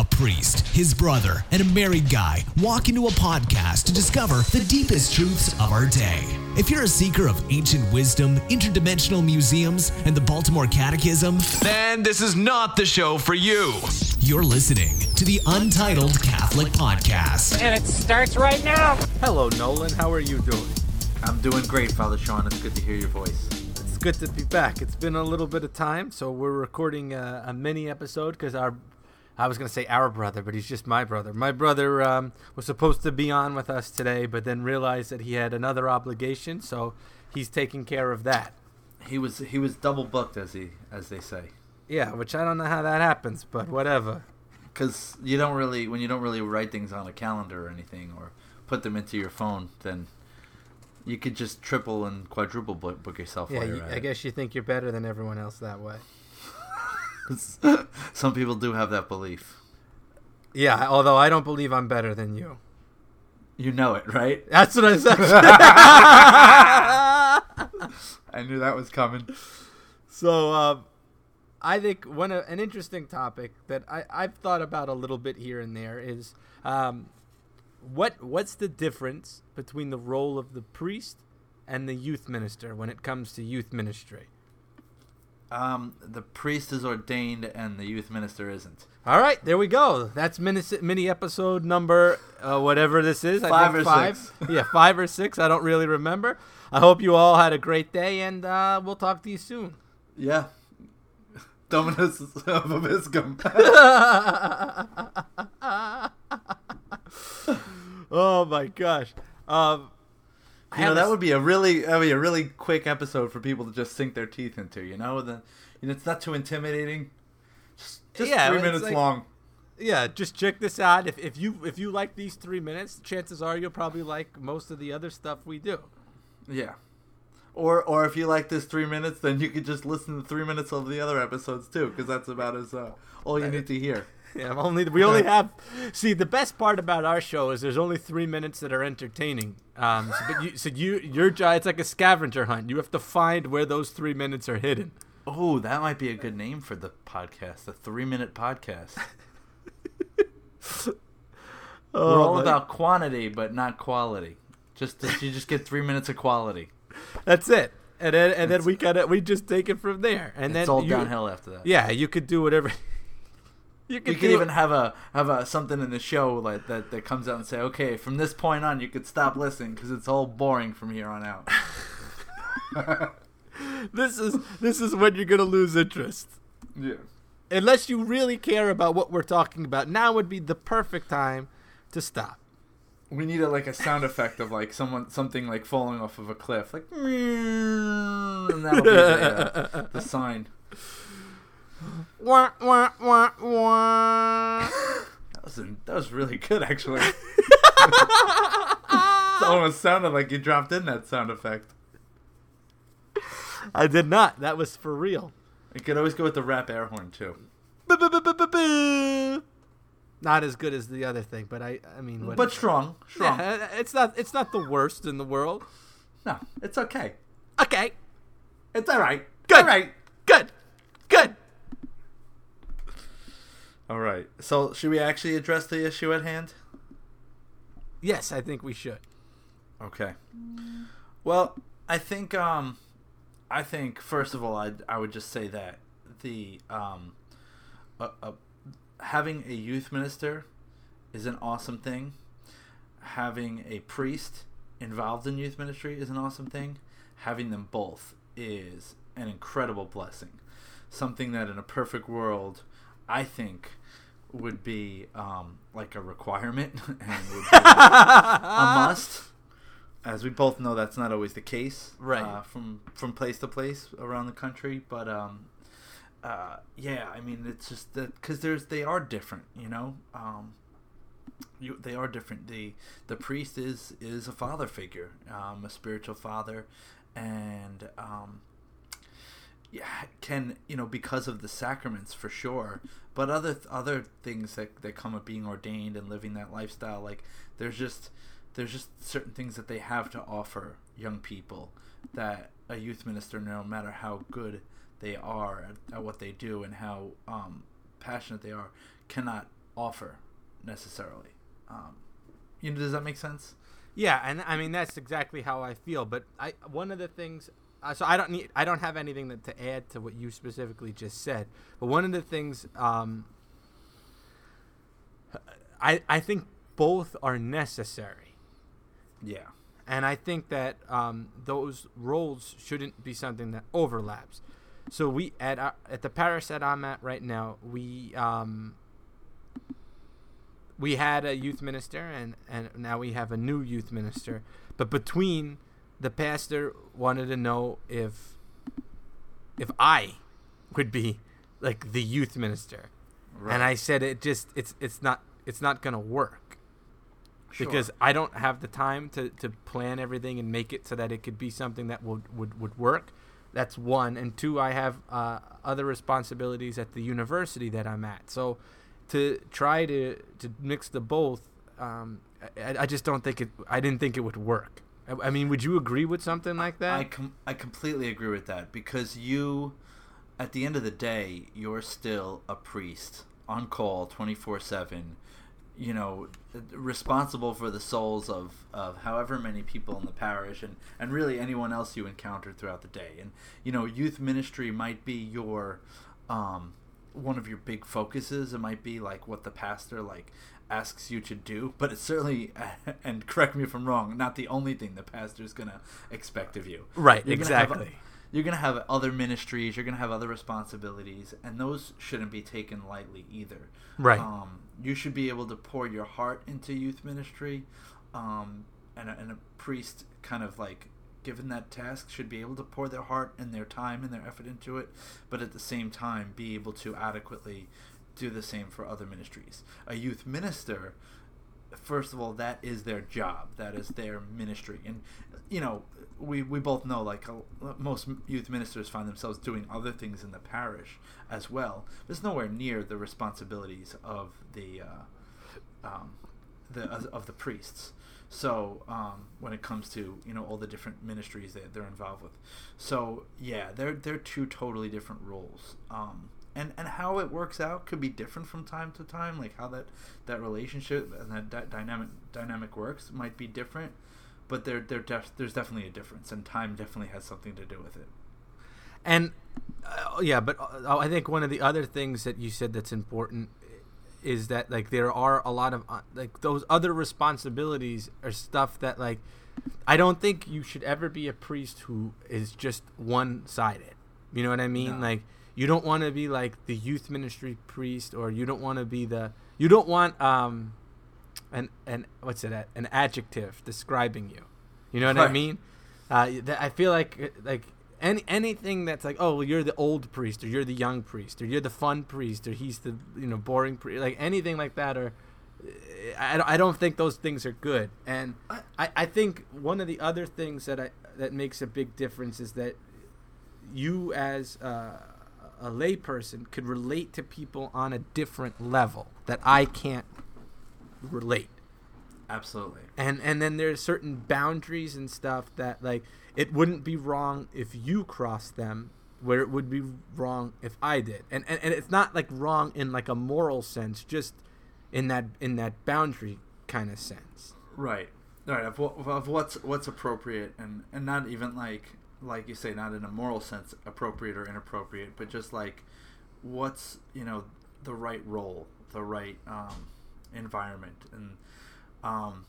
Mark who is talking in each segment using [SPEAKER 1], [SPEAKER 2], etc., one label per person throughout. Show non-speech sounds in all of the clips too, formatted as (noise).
[SPEAKER 1] A priest, his brother, and a married guy walk into a podcast to discover the deepest truths of our day. If you're a seeker of ancient wisdom, interdimensional museums, and the Baltimore Catechism, then this is not the show for you. You're listening to the Untitled Catholic Podcast.
[SPEAKER 2] And it starts right now.
[SPEAKER 3] Hello, Nolan. How are you doing?
[SPEAKER 4] I'm doing great, Father Sean. It's good to hear your voice.
[SPEAKER 3] It's good to be back. It's been a little bit of time, so we're recording a, a mini episode because our, I was going to say our brother, but he's just my brother. My brother um, was supposed to be on with us today, but then realized that he had another obligation, so he's taking care of that.
[SPEAKER 4] He was he was double booked, as he as they say.
[SPEAKER 3] Yeah, which I don't know how that happens, but whatever.
[SPEAKER 4] Because you don't really when you don't really write things on a calendar or anything, or put them into your phone, then you could just triple and quadruple book, yourself.
[SPEAKER 3] Yeah,
[SPEAKER 4] while
[SPEAKER 3] you, I guess you think you're better than everyone else that way. (laughs)
[SPEAKER 4] Some people do have that belief.
[SPEAKER 3] Yeah, although I don't believe I'm better than you.
[SPEAKER 4] You know it, right?
[SPEAKER 3] That's what I said. (laughs)
[SPEAKER 4] I knew that was coming.
[SPEAKER 3] So, um, I think one uh, an interesting topic that I, I've thought about a little bit here and there is um, what what's the difference between the role of the priest and the youth minister when it comes to youth ministry?
[SPEAKER 4] Um, the priest is ordained and the youth minister isn't.
[SPEAKER 3] All right, there we go. That's mini mini episode number uh, whatever this is.
[SPEAKER 4] Five or
[SPEAKER 3] five.
[SPEAKER 4] six. (laughs)
[SPEAKER 3] yeah, five or six. I don't really remember. I hope you all had a great day, and uh, we'll talk to you soon.
[SPEAKER 4] Yeah. (laughs) Dominus Vobiscum. (laughs)
[SPEAKER 3] Oh my gosh. Um,
[SPEAKER 4] You know that would be a really that would be a really quick episode for people to just sink their teeth into. You know, the you know, it's not too intimidating. Just, just
[SPEAKER 3] Yeah,
[SPEAKER 4] three minutes
[SPEAKER 3] like-
[SPEAKER 4] long.
[SPEAKER 3] yeah, just check this out. If, if you if you like these three minutes, chances are you'll probably like most of the other stuff we do.
[SPEAKER 4] Yeah. Or or if you like this three minutes, then you could just listen to three minutes of the other episodes too, because that's about as uh, all you need to hear. (laughs)
[SPEAKER 3] Yeah, only we only have. See, the best part about our show is there's only three minutes that are entertaining. Um, so, but you, so you your job it's like a scavenger hunt. You have to find where those three minutes are hidden.
[SPEAKER 4] Oh, that might be a good name for the podcast, the three minute podcast. (laughs) We're all
[SPEAKER 3] my-
[SPEAKER 4] about quantity, but not quality. Just you just get three minutes of quality.
[SPEAKER 3] That's it. And then and then we got it. We just take it from there. And
[SPEAKER 4] it's
[SPEAKER 3] then
[SPEAKER 4] all
[SPEAKER 3] you,
[SPEAKER 4] downhill after that.
[SPEAKER 3] Yeah, you could do whatever. (laughs) you could
[SPEAKER 4] could even have a have a something in the show like that that comes out and say, okay, from this point on, you could stop listening because it's all boring from here on out. (laughs)
[SPEAKER 3] this is this is when you're gonna lose interest.
[SPEAKER 4] yeah.
[SPEAKER 3] Unless you really care about what we're talking about, now would be the perfect time to stop.
[SPEAKER 4] We need a, like a sound effect of like someone something like falling off of a cliff, like (laughs) and that'll be the, uh, the sign.
[SPEAKER 3] Wah, wah, wah, wah. (laughs)
[SPEAKER 4] That was that was really good actually. (laughs) it almost sounded like you dropped in that sound effect.
[SPEAKER 3] I did not. That was for real.
[SPEAKER 4] You could always go with the rap air horn too.
[SPEAKER 3] Not as good as the other thing, but I I mean, what
[SPEAKER 4] But strong, strong.
[SPEAKER 3] Yeah, uh, it's not it's not the worst in the world.
[SPEAKER 4] No, it's okay.
[SPEAKER 3] Okay,
[SPEAKER 4] It's all right.
[SPEAKER 3] Good.
[SPEAKER 4] All right.
[SPEAKER 3] good, good.
[SPEAKER 4] All right. So, should we actually address the issue at hand?
[SPEAKER 3] Yes, I think we should.
[SPEAKER 4] Okay. Well, I think um I think first of all I I would just say that the um uh, uh, having a youth minister is an awesome thing. Having a priest involved in youth ministry is an awesome thing. Having them both is an incredible blessing. Something that in a perfect world I think would be um, like a requirement (laughs) and would be a (laughs) must. As we both know, that's not always the case,
[SPEAKER 3] Right.
[SPEAKER 4] Uh, from from place to place around the country, but um, uh, yeah, I mean, it's just that because there's they are different, you know. Um, you, they are different. The the priest is is a father figure, um, a spiritual father, and um, yeah, can you know because of the sacraments for sure, but other other things that that come of being ordained and living that lifestyle, like there's just there's just certain things that they have to offer young people that a youth minister, no matter how good they are at, at what they do and how um, passionate they are, cannot offer necessarily. Um, you know, does that make sense?
[SPEAKER 3] Yeah, and I mean that's exactly how I feel. But I one of the things, uh, so I don't need, I don't have anything that, to add to what you specifically just said. But one of the things, um, I I think both are necessary,
[SPEAKER 4] Yeah.
[SPEAKER 3] and I think that um, those roles shouldn't be something that overlaps. So we at our, at the parish that I'm at right now, we um, we had a youth minister and and now we have a new youth minister but between the pastor wanted to know if if i would be like the youth minister. And i said it just it's it's not it's not gonna work. Because i don't have the time to to plan everything and make it so that it could be something that would would, would work. That's one. And two i have uh, other responsibilities at the university that i'm at. So to try to to mix the both um, I, I just don't think it i didn't think it would work I, mean would you agree with something like that
[SPEAKER 4] I com- I completely agree with that because you, at the end of the day, you're still a priest on call twenty four seven. You know, responsible for the souls of, of however many people in the parish and, and really anyone else you encounter throughout the day. And you know, youth ministry might be your um, one of your big focuses. It might be like what the pastor like asks you to do, but it's certainly (laughs) and correct me if I'm wrong, not the only thing the pastor's gonna expect of you.
[SPEAKER 3] Right,
[SPEAKER 4] You're gonna have-
[SPEAKER 3] exactly.
[SPEAKER 4] you're gonna have other ministries. You're gonna have other responsibilities, and those shouldn't be taken lightly either.
[SPEAKER 3] Right.
[SPEAKER 4] Um, you should be able to pour your heart into youth ministry, um, and a, and a priest kind of like given that task should be able to pour their heart and their time and their effort into it, but at the same time be able to adequately do the same for other ministries. A youth minister first of all, that is their job. That is their ministry. And you know, we we both know like uh, most youth ministers find themselves doing other things in the parish as well. It's nowhere near the responsibilities of the uh, um, the of the priests. So um, when it comes to you know all the different ministries that they're involved with, so yeah, they're they're two totally different roles. Um, and and how it works out could be different from time to time. Like how that that relationship and that, that dynamic dynamic works might be different, but there there def- there's definitely a difference, and time definitely has something to do with it.
[SPEAKER 3] And uh, yeah, but uh, I think one of the other things that you said that's important is that like there are a lot of uh, like those other responsibilities are stuff that like I don't think you should ever be a priest who is just one-sided. You know what I mean?
[SPEAKER 4] No.
[SPEAKER 3] Like you don't want to be like the youth ministry priest or you don't want to be the you don't want um an an what's it an adjective describing you. You know what I mean? Uh, I feel like like any anything that's like oh well, you're the old priest or you're the young priest or you're the fun priest or he's the you know boring priest like anything like that or I, don't- I don't think those things are good and I, I think one of the other things that I that makes a big difference is that you as uh, a layperson could relate to people on a different level that I can't relate
[SPEAKER 4] Absolutely.
[SPEAKER 3] and and then there's certain boundaries and stuff that like it wouldn't be wrong if you crossed them where it would be wrong if I did and and, and it's not like wrong in like a moral sense just in that in that boundary kind of sense
[SPEAKER 4] Right. Right. Of, of what's what's appropriate and and not even like like you say not in a moral sense appropriate or inappropriate, but just like what's you know the right role, the right um, environment, and um,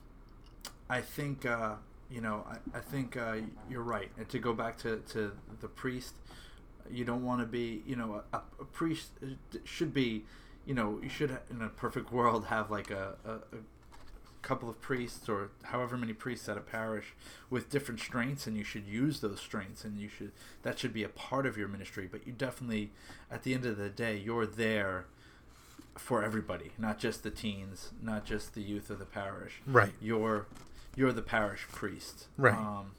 [SPEAKER 4] I think uh, you know I, I think uh, you're right. And to go back to to the priest, you don't want to be you know a, a priest should be you know you should in a perfect world have like a, a, a couple of priests or however many priests at a parish with different strengths and you should use those strengths and you should that should be a part of your ministry but you definitely at the end of the day you're there for everybody not just the teens not just the youth of the parish
[SPEAKER 3] Right.
[SPEAKER 4] you're you're the parish priest
[SPEAKER 3] Right.
[SPEAKER 4] um,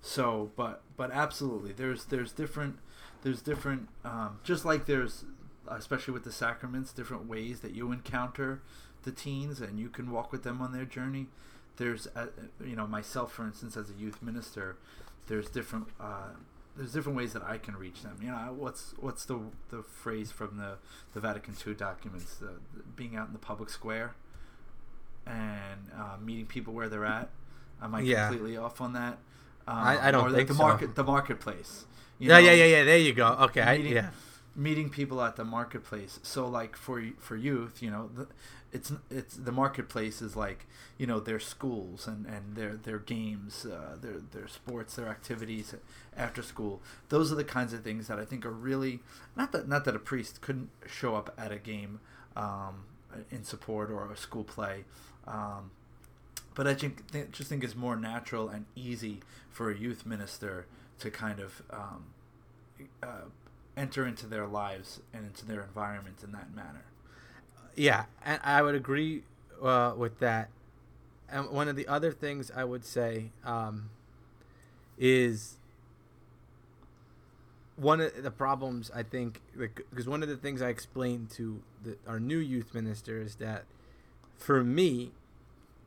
[SPEAKER 4] so but but absolutely there's there's different there's different um, just like there's especially with the sacraments different ways that you encounter the teens and you can walk with them on their journey there's uh, you know myself for instance as a youth minister there's different uh, there's different ways that I can reach them. You know, what's what's the the phrase from the the Vatican II documents? The, the being out in the public square and uh, meeting people where they're at. Am I
[SPEAKER 3] Yeah.
[SPEAKER 4] completely off on that? Um,
[SPEAKER 3] I- I don't
[SPEAKER 4] or like
[SPEAKER 3] think
[SPEAKER 4] the
[SPEAKER 3] so.
[SPEAKER 4] market, the marketplace. you
[SPEAKER 3] yeah,
[SPEAKER 4] know?
[SPEAKER 3] yeah, yeah, yeah. There you go. Okay, I, yeah,
[SPEAKER 4] meeting people at the marketplace. So like for for youth, you know, the, it's it's the marketplace is like you know their schools and and their their games, uh, their their sports, their activities after school. Those are the kinds of things that I think are really not that not that a priest couldn't show up at a game um, in support or a school play. Um, but I think, just think it's more natural and easy for a youth minister to kind of um, uh, enter into their lives and into their environment in that manner.
[SPEAKER 3] Yeah, and I would agree uh, with that. And one of the other things I would say um, is one of the problems I think because one of the things I explained to the, our new youth minister is that for me,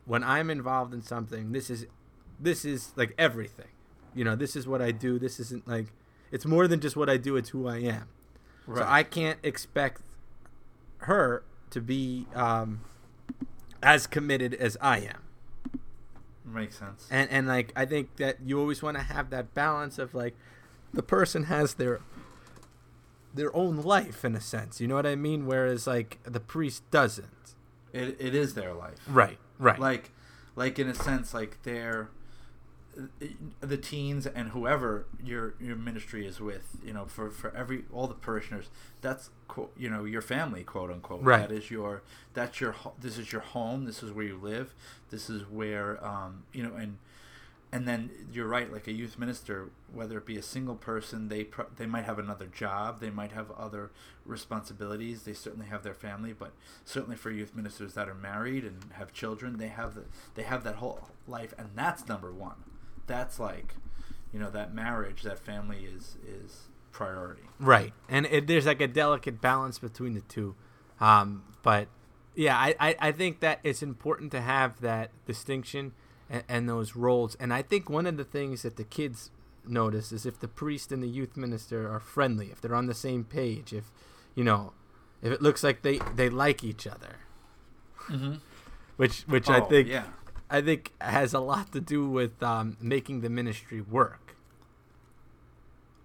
[SPEAKER 3] when I'm involved in something, this is this is like everything. You know, this is what I do. This isn't like it's more than just what I do. It's who I am. So I can't expect her to be um, as committed as I am.
[SPEAKER 4] makes sense.
[SPEAKER 3] And and like I think that you always want to have that balance of like the person has their their own life in a sense. You know what I mean? Whereas like the priest doesn't.
[SPEAKER 4] It, it is their life.
[SPEAKER 3] Right. Right.
[SPEAKER 4] Like, like in a sense, like they're the teens and whoever your your ministry is with. You know, for for every all the parishioners, that's quote, you know your family, quote unquote.
[SPEAKER 3] Right.
[SPEAKER 4] That is your that's your this is your home. This is where you live. This is where um you know and and then you're right like a youth minister whether it be a single person they pro- they might have another job they might have other responsibilities they certainly have their family but certainly for youth ministers that are married and have children they have the, they have that whole life and that's number 1 that's like you know that marriage that family is is priority.
[SPEAKER 3] Right, and it, there's like a delicate balance between the two, um, but yeah, I, I, I think that it's important to have that distinction and, and those roles. And I think one of the things that the kids notice is if the priest and the youth minister are friendly, if they're on the same page, if you know, if it looks like they, they like each other,
[SPEAKER 4] mm-hmm.
[SPEAKER 3] which which I
[SPEAKER 4] Oh,
[SPEAKER 3] think
[SPEAKER 4] yeah
[SPEAKER 3] I think has a lot to do with um, making the ministry work.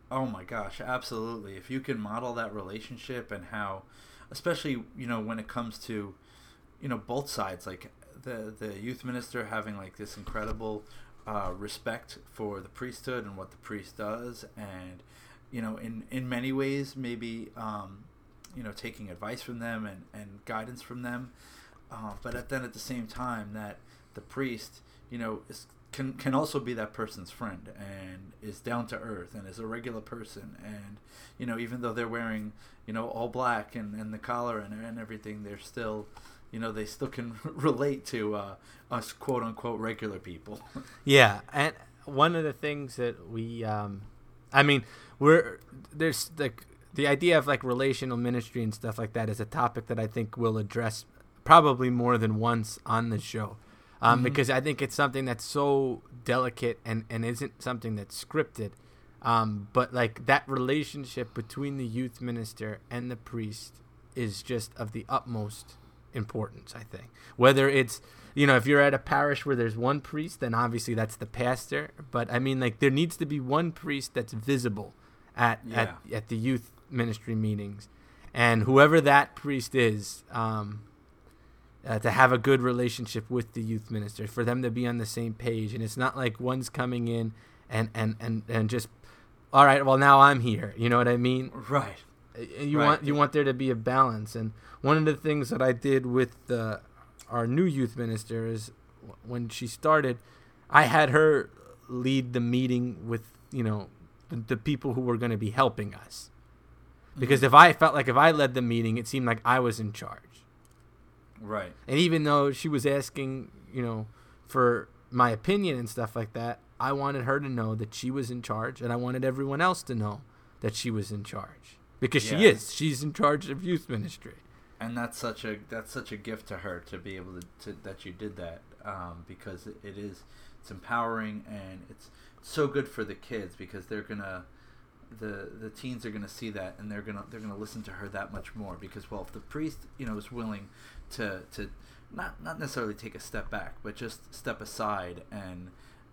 [SPEAKER 4] Oh my gosh, absolutely. If you can model that relationship and how especially, you know, when it comes to you know, both sides like the the youth minister having like this incredible uh, respect for the priesthood and what the priest does and you know, in in many ways maybe um, you know, taking advice from them and, and guidance from them. Uh, but at, then at the same time that the priest, you know, is can can also be that person's friend and is down to earth and is a regular person. And you know even though they're wearing you know all black and, and the collar and, and everything they're still you know they still can (laughs) relate to uh, us quote unquote regular people. (laughs)
[SPEAKER 3] Yeah, and one of the things that we, um, I mean, we're there's like the idea of like relational ministry and stuff like that is a topic that I think we'll address probably more than once on the show, um,
[SPEAKER 4] Mhm.
[SPEAKER 3] because I think it's something that's so delicate and and isn't something that's scripted. Um, but like that relationship between the youth minister and the priest is just of the utmost importance, I think. Whether it's you know, if you're at a parish where there's one priest, then obviously that's the pastor. But I mean, like there needs to be one priest that's visible at at, at the youth ministry meetings, and whoever that priest is, um, uh, to have a good relationship with the youth minister, for them to be on the same page, and it's not like one's coming in and and and and just, all right, well now I'm here. You know what I mean?
[SPEAKER 4] right
[SPEAKER 3] Uh, you
[SPEAKER 4] Right.
[SPEAKER 3] want you want there to be a balance and one of the things that i did with uh, our new youth minister is when she started i had her lead the meeting with you know the, the people who were going to be helping us because if i felt like if i led the meeting it seemed like i was in charge
[SPEAKER 4] right.
[SPEAKER 3] And even though she was asking you know for my opinion and stuff like that i wanted her to know that she was in charge and i wanted everyone else to know that she was in charge. Because she is. She's in charge of youth ministry.
[SPEAKER 4] And that's such a that's such a gift to her to be able to, to that you did that um, because it, it is it's empowering and it's so good for the kids because they're gonna the the teens are going to see that and they're going to they're going to listen to her that much more because well if the priest you know is willing to to not not necessarily take a step back but just step aside and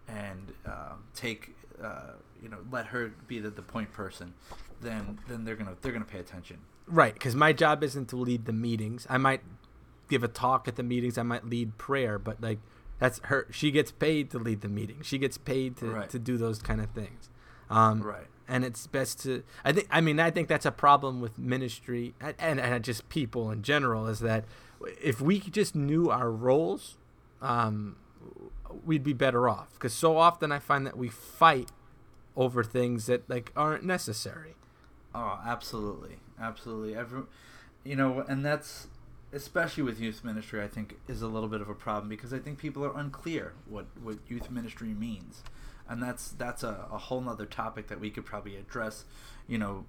[SPEAKER 4] and uh, take uh, you know let her be the, the point person then then they're gonna they're gonna pay attention
[SPEAKER 3] Right, because my job isn't to lead the meetings. I might give a talk at the meetings. I might lead prayer, but like that's her. She gets paid to lead the meeting. She gets paid to,
[SPEAKER 4] Right.
[SPEAKER 3] to do those kind of things. Um,
[SPEAKER 4] right
[SPEAKER 3] And it's best to. I think. I mean, I think that's a problem with ministry and, and, and just people in general is that if we just knew our roles, um, we'd be better off. Because so often I find that we fight over things that like aren't necessary.
[SPEAKER 4] Oh, absolutely, absolutely. Every, you know, and that's especially with youth ministry. I think is a little bit of a problem because I think people are unclear what what youth ministry means, and that's that's a, a whole nother topic that we could probably address, you know,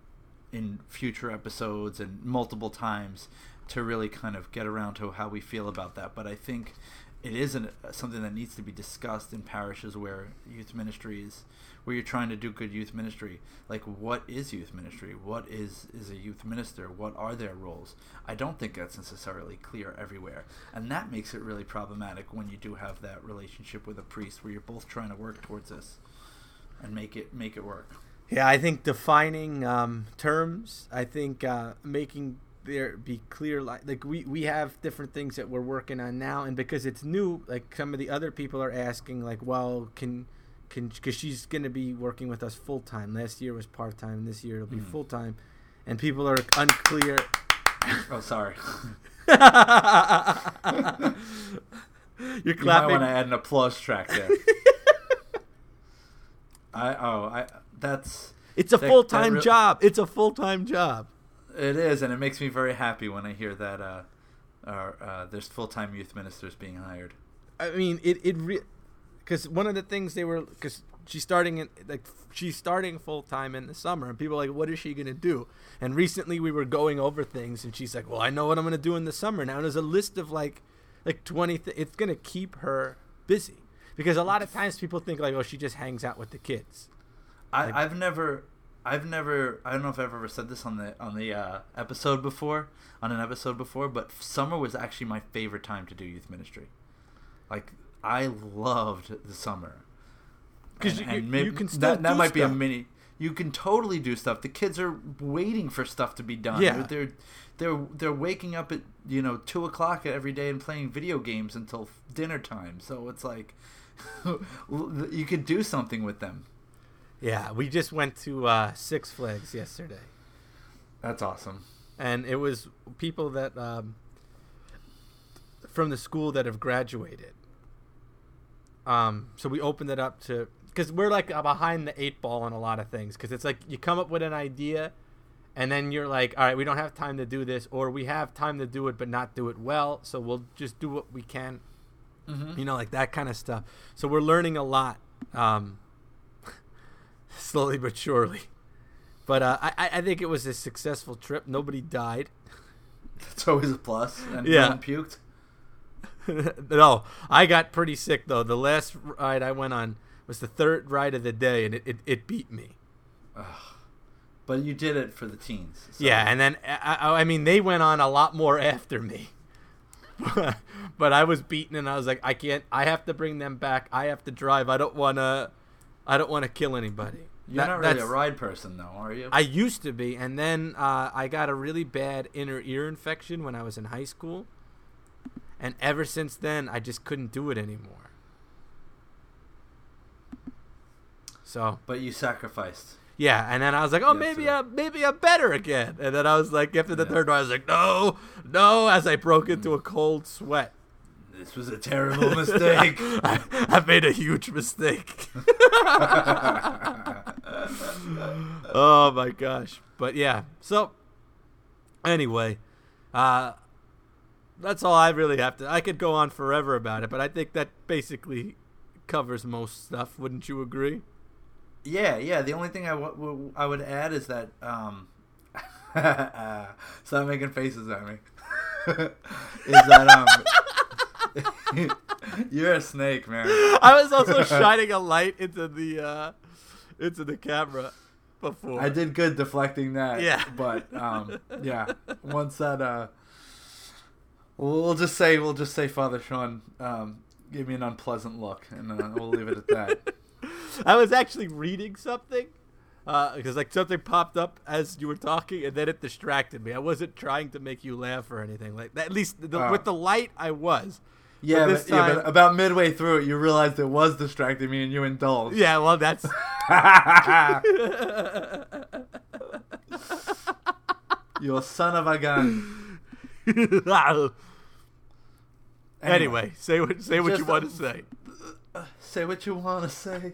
[SPEAKER 4] in future episodes and multiple times to really kind of get around to how we feel about that. But I think it isn't something that needs to be discussed in parishes where youth ministry is where you're trying to do good youth ministry. Like what is youth ministry? What is is a youth minister? What are their roles? I don't think that's necessarily clear everywhere. And that makes it really problematic when you do have that relationship with a priest where you're both trying to work towards this and make it make it work.
[SPEAKER 3] Yeah, I think defining um, terms. I think uh, making there be clear, like like we we have different things that we're working on now, and because it's new, like some of the other people are asking, like, well, can can because she's going to be working with us full time. Last year was part time, this year it'll be
[SPEAKER 4] Mhm.
[SPEAKER 3] full time, and people are unclear. (laughs)
[SPEAKER 4] oh sorry (laughs)
[SPEAKER 3] You're
[SPEAKER 4] you might want to add an applause track there (laughs) i oh i that's
[SPEAKER 3] It's a full time
[SPEAKER 4] real-
[SPEAKER 3] job. It's a full time job.
[SPEAKER 4] It is, and it makes me very happy when I hear that uh, uh, uh, there's full-time youth ministers being hired.
[SPEAKER 3] I mean, it it because one of the things they were because she's starting in like she's starting full time in the summer, and people are like, what is she gonna do? And recently we were going over things, and she's like, well, I know what I'm gonna do in the summer now. And there's a list of like like 20. Th- it's gonna keep her busy because a lot of times people think like, oh, she just hangs out with the kids.
[SPEAKER 4] I,
[SPEAKER 3] Like-
[SPEAKER 4] I've never, I've never, I don't know if I've ever said this on the on the uh, episode before, on an episode before, but summer was actually my favorite time to do youth ministry. Like I loved the summer because
[SPEAKER 3] you- you can still
[SPEAKER 4] that, that might be a mini. You can totally do stuff. The kids are waiting for stuff to be done.
[SPEAKER 3] Yeah.
[SPEAKER 4] they're they're they're waking up at you know two o'clock every day and playing video games until dinner time. So it's like (laughs) you could do something with them.
[SPEAKER 3] Yeah, we just went to uh, Six Flags yesterday.
[SPEAKER 4] That's awesome.
[SPEAKER 3] and it was people that um, from the school that have graduated. Um, so we opened it up to because we're like uh, behind the eight ball on a lot of things because it's like you come up with an idea, and then you're like, all right, we don't have time to do this, or we have time to do it but not do it well, so we'll just do what we can,
[SPEAKER 4] Mm-hmm.
[SPEAKER 3] you know, like that kind of stuff. So we're learning a lot, um, (laughs) slowly but surely. But uh, I, I think it was a successful trip. Nobody died.
[SPEAKER 4] That's always a plus. And
[SPEAKER 3] Yeah.
[SPEAKER 4] no one puked. (laughs)
[SPEAKER 3] no, I got pretty sick though. The last ride I went on was the third ride of the day, and it, it, it beat me.
[SPEAKER 4] But you did it for the teens. so-
[SPEAKER 3] Yeah, and then I, I I mean they went on a lot more after me. (laughs) but I was beaten, and I was like, I can't. I have to bring them back. I have to drive. I don't wanna. I don't want to kill anybody.
[SPEAKER 4] You're
[SPEAKER 3] That-
[SPEAKER 4] not really a ride person, though, are you?
[SPEAKER 3] I used to be, and then uh, I got a really bad inner ear infection when I was in high school, and ever since then I just couldn't do it anymore. So
[SPEAKER 4] but you sacrificed.
[SPEAKER 3] yeah, and then I was like, oh, maybe. I maybe I'm better again, and then I was like, after the
[SPEAKER 4] Yeah.
[SPEAKER 3] third one, I was like, no, no, as I broke into a cold sweat.
[SPEAKER 4] This was a terrible mistake. (laughs)
[SPEAKER 3] I, I made a huge mistake. (laughs) (laughs) oh my gosh. But yeah. So anyway, uh that's all I really have to I could go on forever about it, but I think that basically covers most stuff, wouldn't you agree?
[SPEAKER 4] yeah, yeah. The only thing I would add is that um, (laughs) stop making faces at me. (laughs) is that um, (laughs) you're a snake, man.
[SPEAKER 3] I was also shining a light into the uh into the camera. before.
[SPEAKER 4] I did good deflecting that.
[SPEAKER 3] Yeah.
[SPEAKER 4] But um, (laughs) yeah, once that uh, we'll just say we'll just say Father Sean um, gave me an unpleasant look, and uh, we'll leave it at that. (laughs)
[SPEAKER 3] I was actually reading something because like something popped up as you were talking, and then it distracted me. I wasn't trying to make you laugh or anything like that. At least the,
[SPEAKER 4] Oh.
[SPEAKER 3] with the light, I was.
[SPEAKER 4] Yeah, but, yeah, but about midway through it, you realized it was distracting me, and you indulged.
[SPEAKER 3] Yeah, well, that's (laughs)
[SPEAKER 4] You're son of a gun. (laughs)
[SPEAKER 3] anyway. Say what say what you want to say.
[SPEAKER 4] say what you want to say.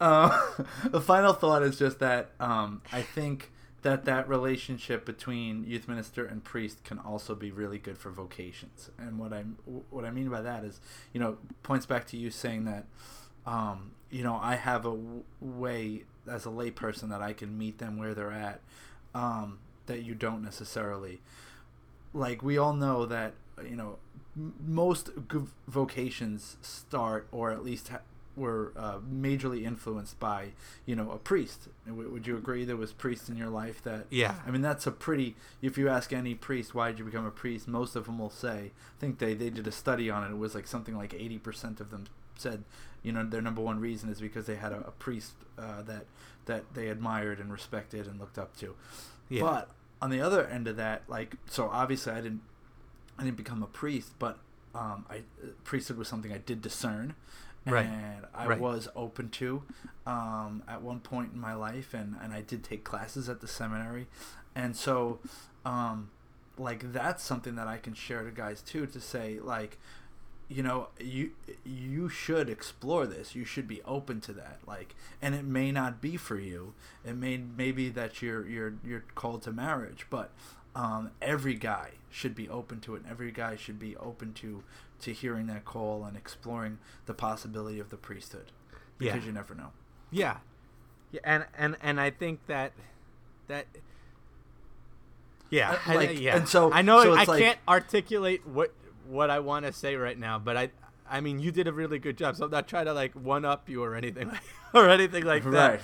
[SPEAKER 4] Uh, (laughs) the final thought is just that um, I think that that relationship between youth minister and priest can also be really good for vocations. And what I what I mean by that is, you know, points back to you saying that, um, you know, I have a w- way as a layperson that I can meet them where they're at, um, that you don't necessarily like we all know that you know most vocations start or at least ha- were uh, majorly influenced by you know a priest W- would you agree there was priests in your life that
[SPEAKER 3] Yeah.
[SPEAKER 4] i mean that's a pretty if you ask any priest why did you become a priest most of them will say i think they, they did a study on it it was like something like 80% of them said you know their number one reason is because they had a, a priest uh, that that they admired and respected and looked up to
[SPEAKER 3] Yeah.
[SPEAKER 4] but on the other end of that, like, so obviously I didn't, I didn't become a priest, but um, I priesthood was something I did discern,
[SPEAKER 3] Right.
[SPEAKER 4] and I
[SPEAKER 3] Right.
[SPEAKER 4] was open to, um, at one point in my life, and and I did take classes at the seminary, and so, um, like that's something that I can share to guys too to say like you know you you should explore this you should be open to that like and it may not be for you it may maybe that you're you're you're called to marriage but um, every guy should be open to it and every guy should be open to to hearing that call and exploring the possibility of the priesthood because
[SPEAKER 3] Yeah.
[SPEAKER 4] you never know
[SPEAKER 3] Yeah, yeah, and and and I think that that. Yeah,
[SPEAKER 4] Uh,
[SPEAKER 3] I-
[SPEAKER 4] like,
[SPEAKER 3] yeah.
[SPEAKER 4] and so-
[SPEAKER 3] I know
[SPEAKER 4] so
[SPEAKER 3] I
[SPEAKER 4] it's like-
[SPEAKER 3] can't articulate what what I want to say right now, but I I mean you did a really good job. So I'm not trying to like one up you or anything (laughs) like, or anything like that.
[SPEAKER 4] Right.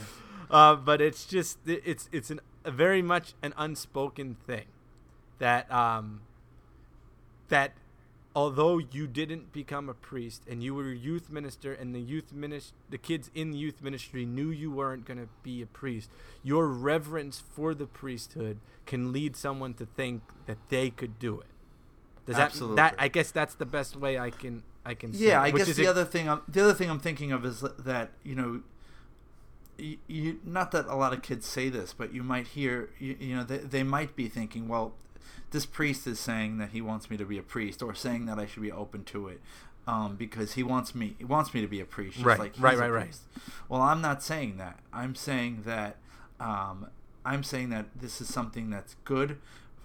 [SPEAKER 3] Uh, but it's just it's it's an, a very much an unspoken thing that um that although you didn't become a priest and you were a youth minister and the youth minis- the kids in the youth ministry knew you weren't going to be a priest your reverence for the priesthood can lead someone to think that they could do it does
[SPEAKER 4] Absolutely.
[SPEAKER 3] that that i guess that's the best way i can i can say
[SPEAKER 4] yeah
[SPEAKER 3] it,
[SPEAKER 4] i guess the
[SPEAKER 3] it-
[SPEAKER 4] other thing I'm, the other thing i'm thinking of is that you know you, you not that a lot of kids say this but you might hear you, you know they, they might be thinking well this priest is saying that he wants me to be a priest or saying that i should be open to it um, because he wants me he wants me to be a priest just
[SPEAKER 3] Right,
[SPEAKER 4] like he's
[SPEAKER 3] right,
[SPEAKER 4] a
[SPEAKER 3] right, right.
[SPEAKER 4] well i'm not saying that. I'm saying that um, i'm saying that this is something that's good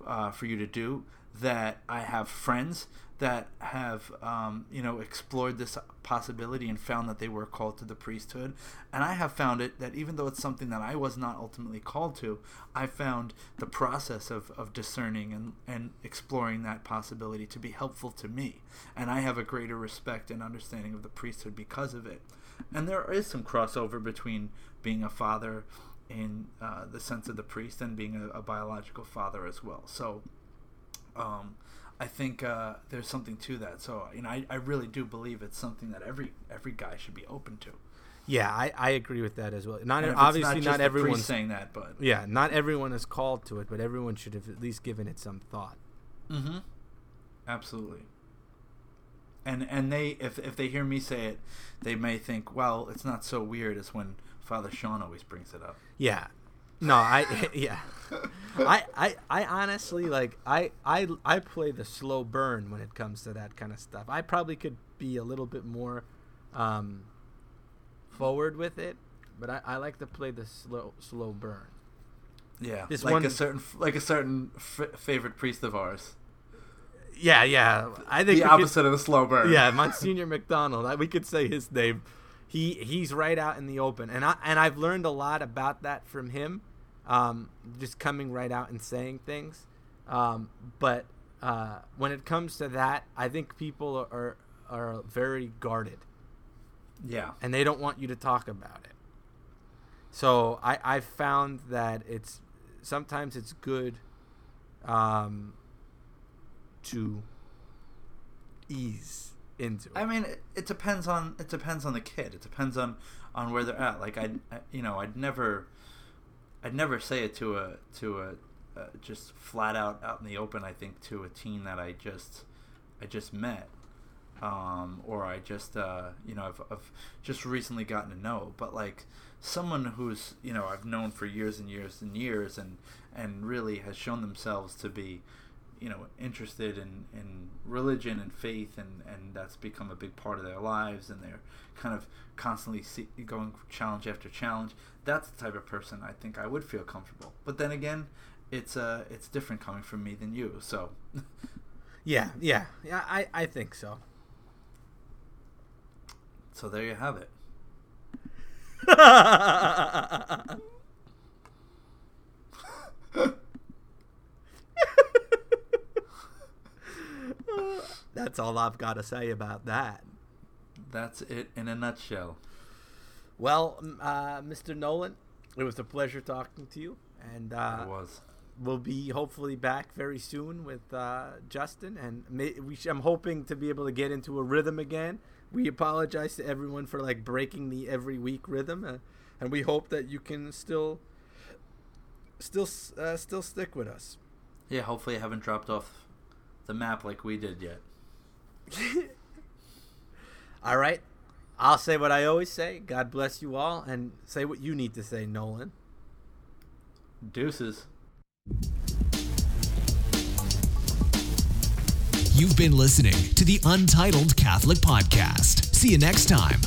[SPEAKER 4] uh, for you to do that i have friends that have um, you know explored this possibility and found that they were called to the priesthood. And i have found it that even though it's something that i was not ultimately called to i found the process of, of discerning and, and exploring that possibility to be helpful to me. And i have a greater respect and understanding of the priesthood because of it. And there is some crossover between being a father in uh, the sense of the priest and being a, a biological father as well. So um, I think uh, there's something to that. So you know, I, I really do believe it's something that every every guy should be open to.
[SPEAKER 3] yeah I, I agree with that as well not obviously not everyone's
[SPEAKER 4] saying that, but
[SPEAKER 3] yeah not everyone is called to it but everyone should have at least given it some thought
[SPEAKER 4] mm-hmm. absolutely. And and they if if they hear me say it, they may think, well, it's not so weird as when Father Sean always brings it up.
[SPEAKER 3] Yeah. No, I (laughs) yeah. I, I I honestly like I I I play the slow burn when it comes to that kind of stuff. I probably could be a little bit more um forward with it, but I, I like to play the slow slow burn.
[SPEAKER 4] Yeah,
[SPEAKER 3] This
[SPEAKER 4] like
[SPEAKER 3] one-
[SPEAKER 4] a certain like a certain f- favorite priest of ours.
[SPEAKER 3] Yeah, yeah. I think
[SPEAKER 4] The
[SPEAKER 3] we could-
[SPEAKER 4] opposite of the slow burn.
[SPEAKER 3] yeah, Monsignor (laughs) McDonald. I- We could say his name. He he's right out in the open, and I and I've learned a lot about that from him. Um, just coming right out and saying things. Um, but uh, when it comes to that, I think people are are very guarded,
[SPEAKER 4] yeah.
[SPEAKER 3] and they don't want you to talk about it. So I I found that it's sometimes it's good um, to ease into. It.
[SPEAKER 4] I mean, it, it depends on it depends on the kid. It depends on on where they're at. Like I, you know, I'd never, I'd never say it to a to a uh, just flat out out in the open. I think to a teen that I just I just met, um, or I just uh, you know I've, I've just recently gotten to know. But like someone who's you know I've known for years and years and years and and really has shown themselves to be you know interested in, in religion and faith and, and that's become a big part of their lives and they're kind of constantly see, going challenge after challenge. That's the type of person I think I would feel comfortable. But then again it's uh it's different coming from me than you so. (laughs)
[SPEAKER 3] Yeah yeah yeah I, I think so.
[SPEAKER 4] So there you have it (laughs) (laughs)
[SPEAKER 3] That's all I've got to say about that.
[SPEAKER 4] That's it in a nutshell.
[SPEAKER 3] Well, uh, Mr. Nolan, it was a pleasure talking to you, and uh,
[SPEAKER 4] it was.
[SPEAKER 3] We'll be hopefully back very soon with uh, Justin, and may, we sh- I'm hoping to be able to get into a rhythm again. We apologize to everyone for like breaking the every week rhythm, uh, and we hope that you can still, still, uh, still stick with us.
[SPEAKER 4] Yeah, hopefully I haven't dropped off the map like we did yet. (laughs)
[SPEAKER 3] all right. I'll say what I always say. God bless you all, and say what you need to say, Nolan.
[SPEAKER 4] Deuces.
[SPEAKER 1] You've been listening to the Untitled Catholic Podcast. See you next time.